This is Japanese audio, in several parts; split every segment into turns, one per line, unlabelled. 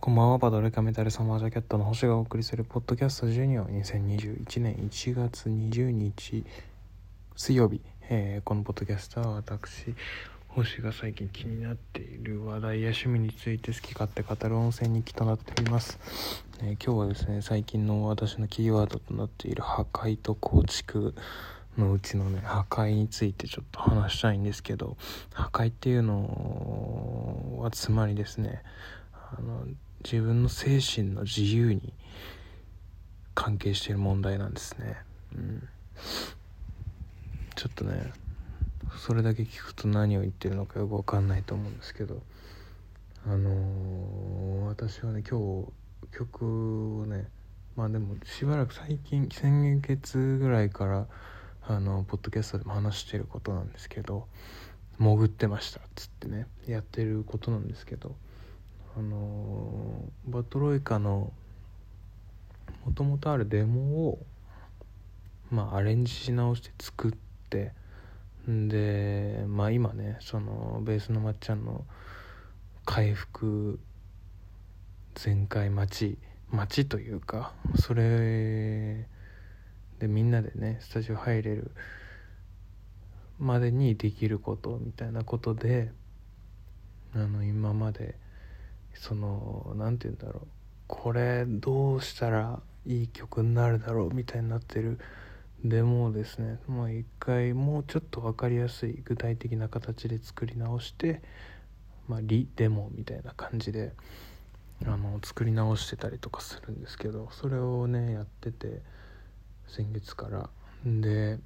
こんばんは、バドルカメタルサマージャケットの星がお送りするポッドキャストジュニア2021年1月20日水曜日、えーこのポッドキャストは私、星が最近気になっている話題や趣味について好き勝手語る音声日記となっております、えー今日はですね、最近の私のキーワードとなっている破壊と構築のうちのね、破壊についてちょっと話したいんですけど、破壊っていうのはつまりですね、あの自分の精神の自由に関係している問題なんですね、うん、ちょっとねそれだけ聞くと何を言ってるのかよく分かんないと思うんですけどあのー私はね今日曲をねまあでもしばらく最近先月ぐらいからあのポッドキャストでも話してることなんですけど潜ってましたっつってねやってることなんですけどあのバトロイカのもともとあるデモをまあアレンジし直して作ってでまあ今ねそのベースのまっちゃんの回復全開待ち待ちというかそれでみんなでねスタジオ入れるまでにできることみたいなことであの今までその何て言うんだろう。これどうしたらいい曲になるだろうみたいになってる。デモをですねもう一回もうちょっと分かりやすい具体的な形で作り直して、まあ、リデモみたいな感じであの作り直してたりとかするんですけどそれをねやってて先月から。で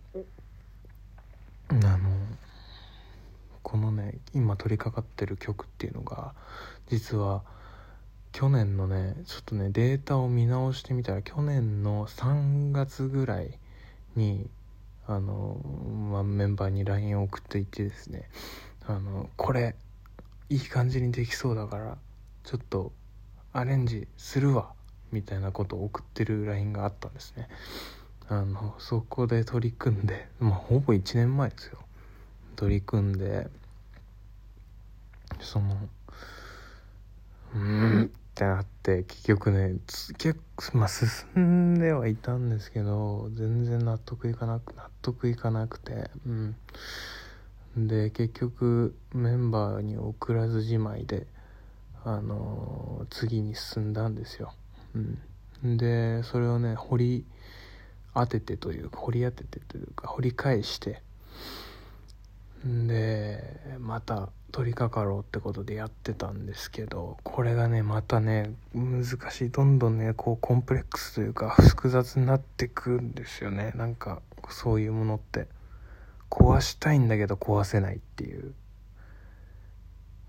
あのこのね今取り掛かってる曲っていうのが実は去年のねちょっとねデータを見直してみたら去年の3月ぐらいにあの、まあ、メンバーに LINE を送っていってですねあのこれいい感じにできそうだからちょっとアレンジするわみたいなことを送ってる LINE があったんですね。あのそこで取り組んでまあほぼ1年前ですよ。取り組んでそのうんってなって結局ね結構まあ進んではいたんですけど全然納得いかなく納得いかなくてうん。で結局メンバーに送らずじまいであの次に進んだんですよ、うん、でそれをね掘り当ててというか掘り当ててというか掘り返してでまた取り掛かろうってことでやってたんですけどこれがねまたね難しいどんどんねこうコンプレックスというか複雑になってくんですよね。なんかそういうものって。壊したいんだけど壊せないっていう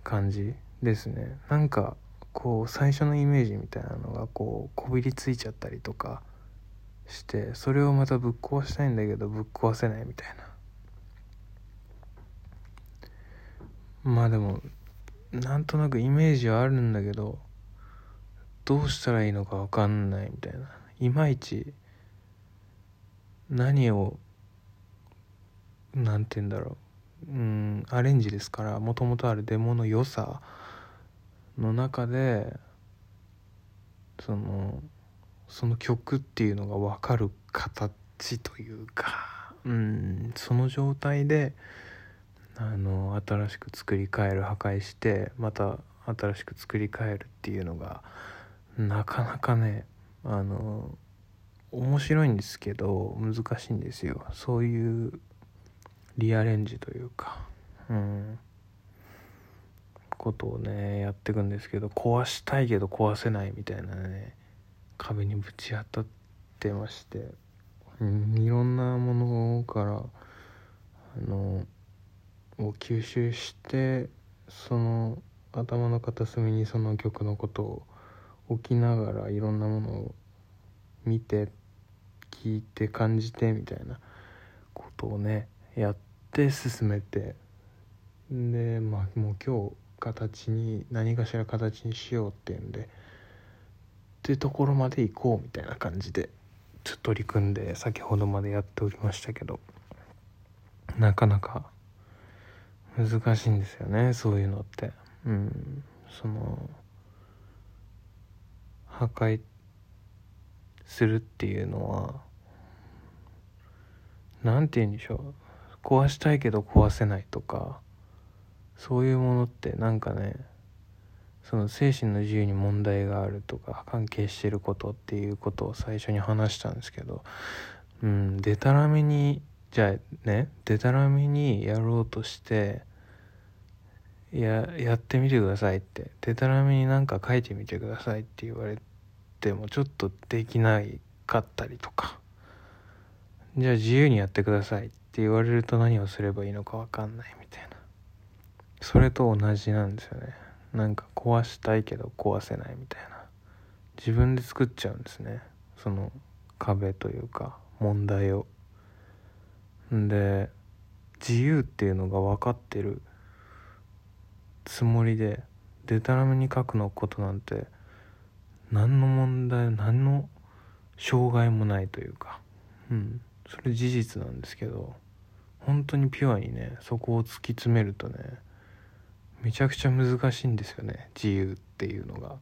感じですね。なんかこう最初のイメージみたいなのがこうこびりついちゃったりとかしてそれをまたぶっ壊したいんだけどぶっ壊せないみたいな。まあでもなんとなくイメージはあるんだけどどうしたらいいのか分かんないみたいな。いまいち何をなんて言うんだろう。うんアレンジですからもともとあるデモの良さの中でそのその曲っていうのが分かる形というかうんその状態であの新しく作り変える破壊してまた新しく作り変えるっていうのがなかなかねあの面白いんですけど難しいんですよ。そういうリアレンジというかうん。ことをねやっていくんですけど壊したいけど壊せないみたいなね壁にぶち当たってまして、うん、いろんなものからあのを吸収してその頭の片隅にその曲のことを置きながらいろんなものを見て聞いて感じてみたいなことをねやって進めて。でまあもう今日形に何かしら形にしようっていうんで。っていうところまで行こうみたいな感じでちょっと取り組んで先ほどまでやっておりましたけど。なかなか難しいんですよねそういうのって。うん。その破壊するっていうのは何て言うんでしょう。壊したいけど壊せないとかそういうものってなんかねその精神の自由に問題があるとか関係してることっていうことを最初に話したんですけどうんでたらめにじゃあねでたらめにやろうとしてややってみてくださいって。でたらめになんか書いてみてくださいって言われてもちょっとできないかったりとか。じゃあ自由にやってくださいって言われると何をすればいいのか分かんないみたいな。それと同じなんですよね。なんか壊したいけど壊せないみたいな。自分で作っちゃうんですね。その壁というか問題を。で自由っていうのが分かってるつもりででたらめに書くのことなんて何の問題何の障害もないというかうん。それ事実なんですけど本当にピュアにねそこを突き詰めるとねめちゃくちゃ難しいんですよね自由っていうのが。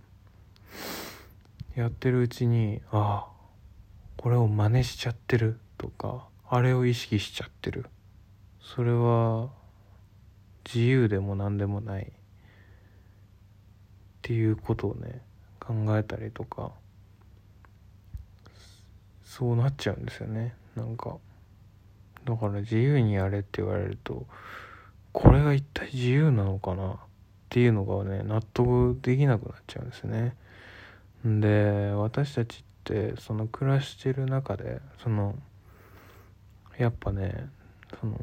やってるうちにああこれを真似しちゃってるとかあれを意識しちゃってる。それは自由でも何でもない。っていうことをね考えたりとか。そうなっちゃうんですよね。なんかだから自由にやれって言われるとこれが一体自由なのかな？っていうのがね納得できなくなっちゃうんですね。で私たちってその暮らしてる中でそのやっぱねその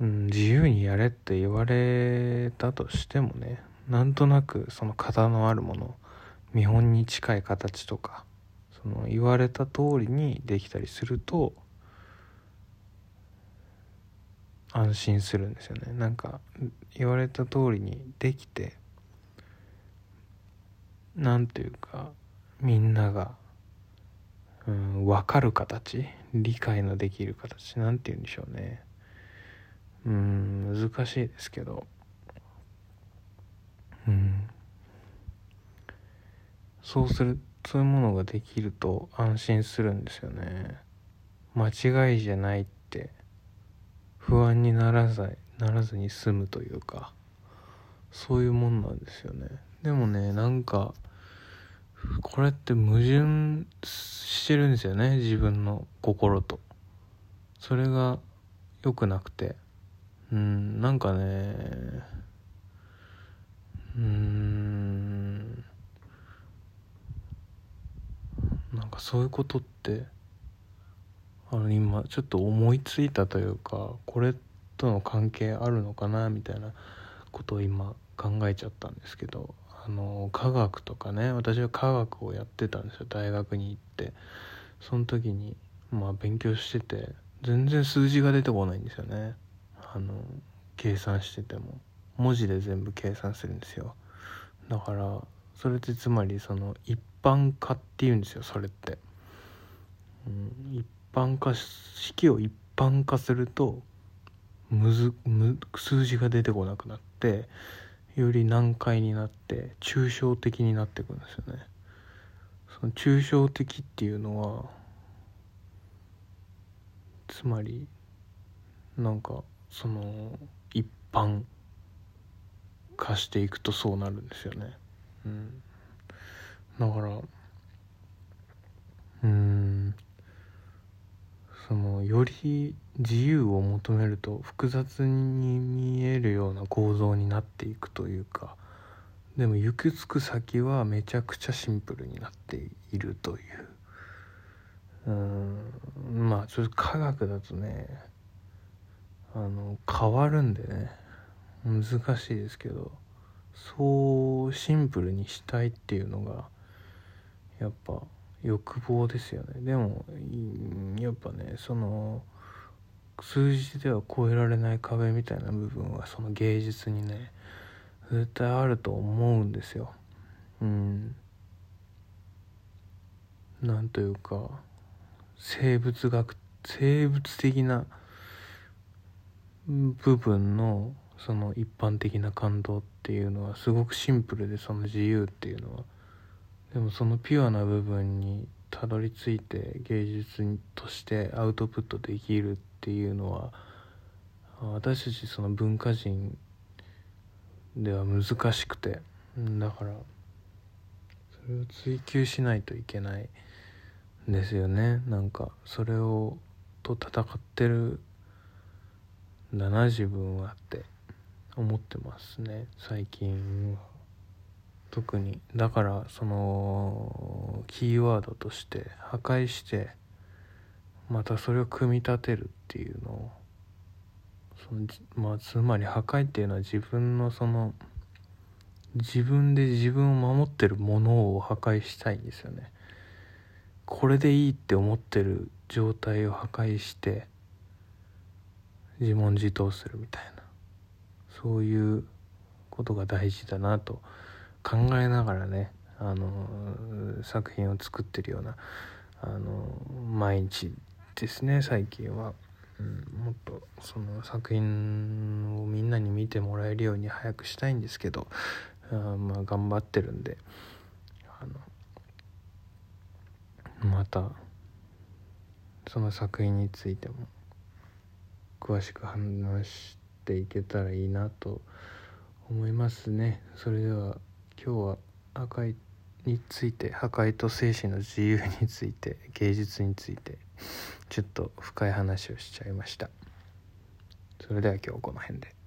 うん、自由にやれって言われたとしてもねなんとなくその型のあるもの見本に近い形とかその言われた通りにできたりすると安心するんですよね。なんか言われた通りにできてなんていうかみんなが、うん、分かる形？理解のできる形？なんて言うんでしょうね。うん難しいですけど。うん。そうするそういうものができると安心するんですよね。間違いじゃないって不安にならずならずに済むというか。そういうもんなんですよね。でもねなんかこれって矛盾してるんですよね自分の心と。それが良くなくて。うんなんかねうんなんかそういうことってあの今ちょっと思いついたというかこれとの関係あるのかなみたいなことを今考えちゃったんですけど。あの科学とかね私は科学をやってたんですよ大学に行って。その時にまあ勉強してて全然数字が出てこないんですよね。あの計算してても。文字で全部計算するんですよ。だからそれってつまりその一般化っていうんですよそれって、うん、一般化式を一般化するとむずむ数字が出てこなくなってより難解になって抽象的になっていくんですよね。その抽象的っていうのはつまりなんかその一般化していくとそうなるんですよね。うん、だからうん。そのより自由を求めると複雑に見えるような構造になっていくというかでも行き着く先はめちゃくちゃシンプルになっているという。うんまあちょっと科学だとねあの変わるんでね難しいですけどそうシンプルにしたいっていうのがやっぱ欲望ですよね。でもやっぱねその数字では超えられない壁みたいな部分はその芸術にね絶対あると思うんですよ。うん。なんというか生物学生物的な部分のその一般的な感動っていうのはすごくシンプルでその自由っていうのはでもそのピュアな部分にたどり着いて芸術としてアウトプットできるっていうのは私たちその文化人では難しくて。だからそれを追求しないといけないんですよね。なんかそれをと戦ってるんだな自分はって思ってますね。最近は。特に。だからそのキーワードとして破壊してまたそれを組み立てるっていうのをそのまあつまり破壊っていうのは自分のその自分で自分を守ってるものを破壊したいんですよね。これでいいって思ってる状態を破壊して自問自答するみたいな。そういうことが大事だなと考えながらねあの作品を作ってるようなあの毎日ですね最近は。うん、もっとその作品をみんなに見てもらえるように早くしたいんですけどあまあ頑張ってるんであのまたその作品についても詳しく話していけたらいいなと思いますねそれでは今日は破壊について破壊と精神の自由について 芸術についてちょっと深い話をしちゃいましたそれでは今日この辺で。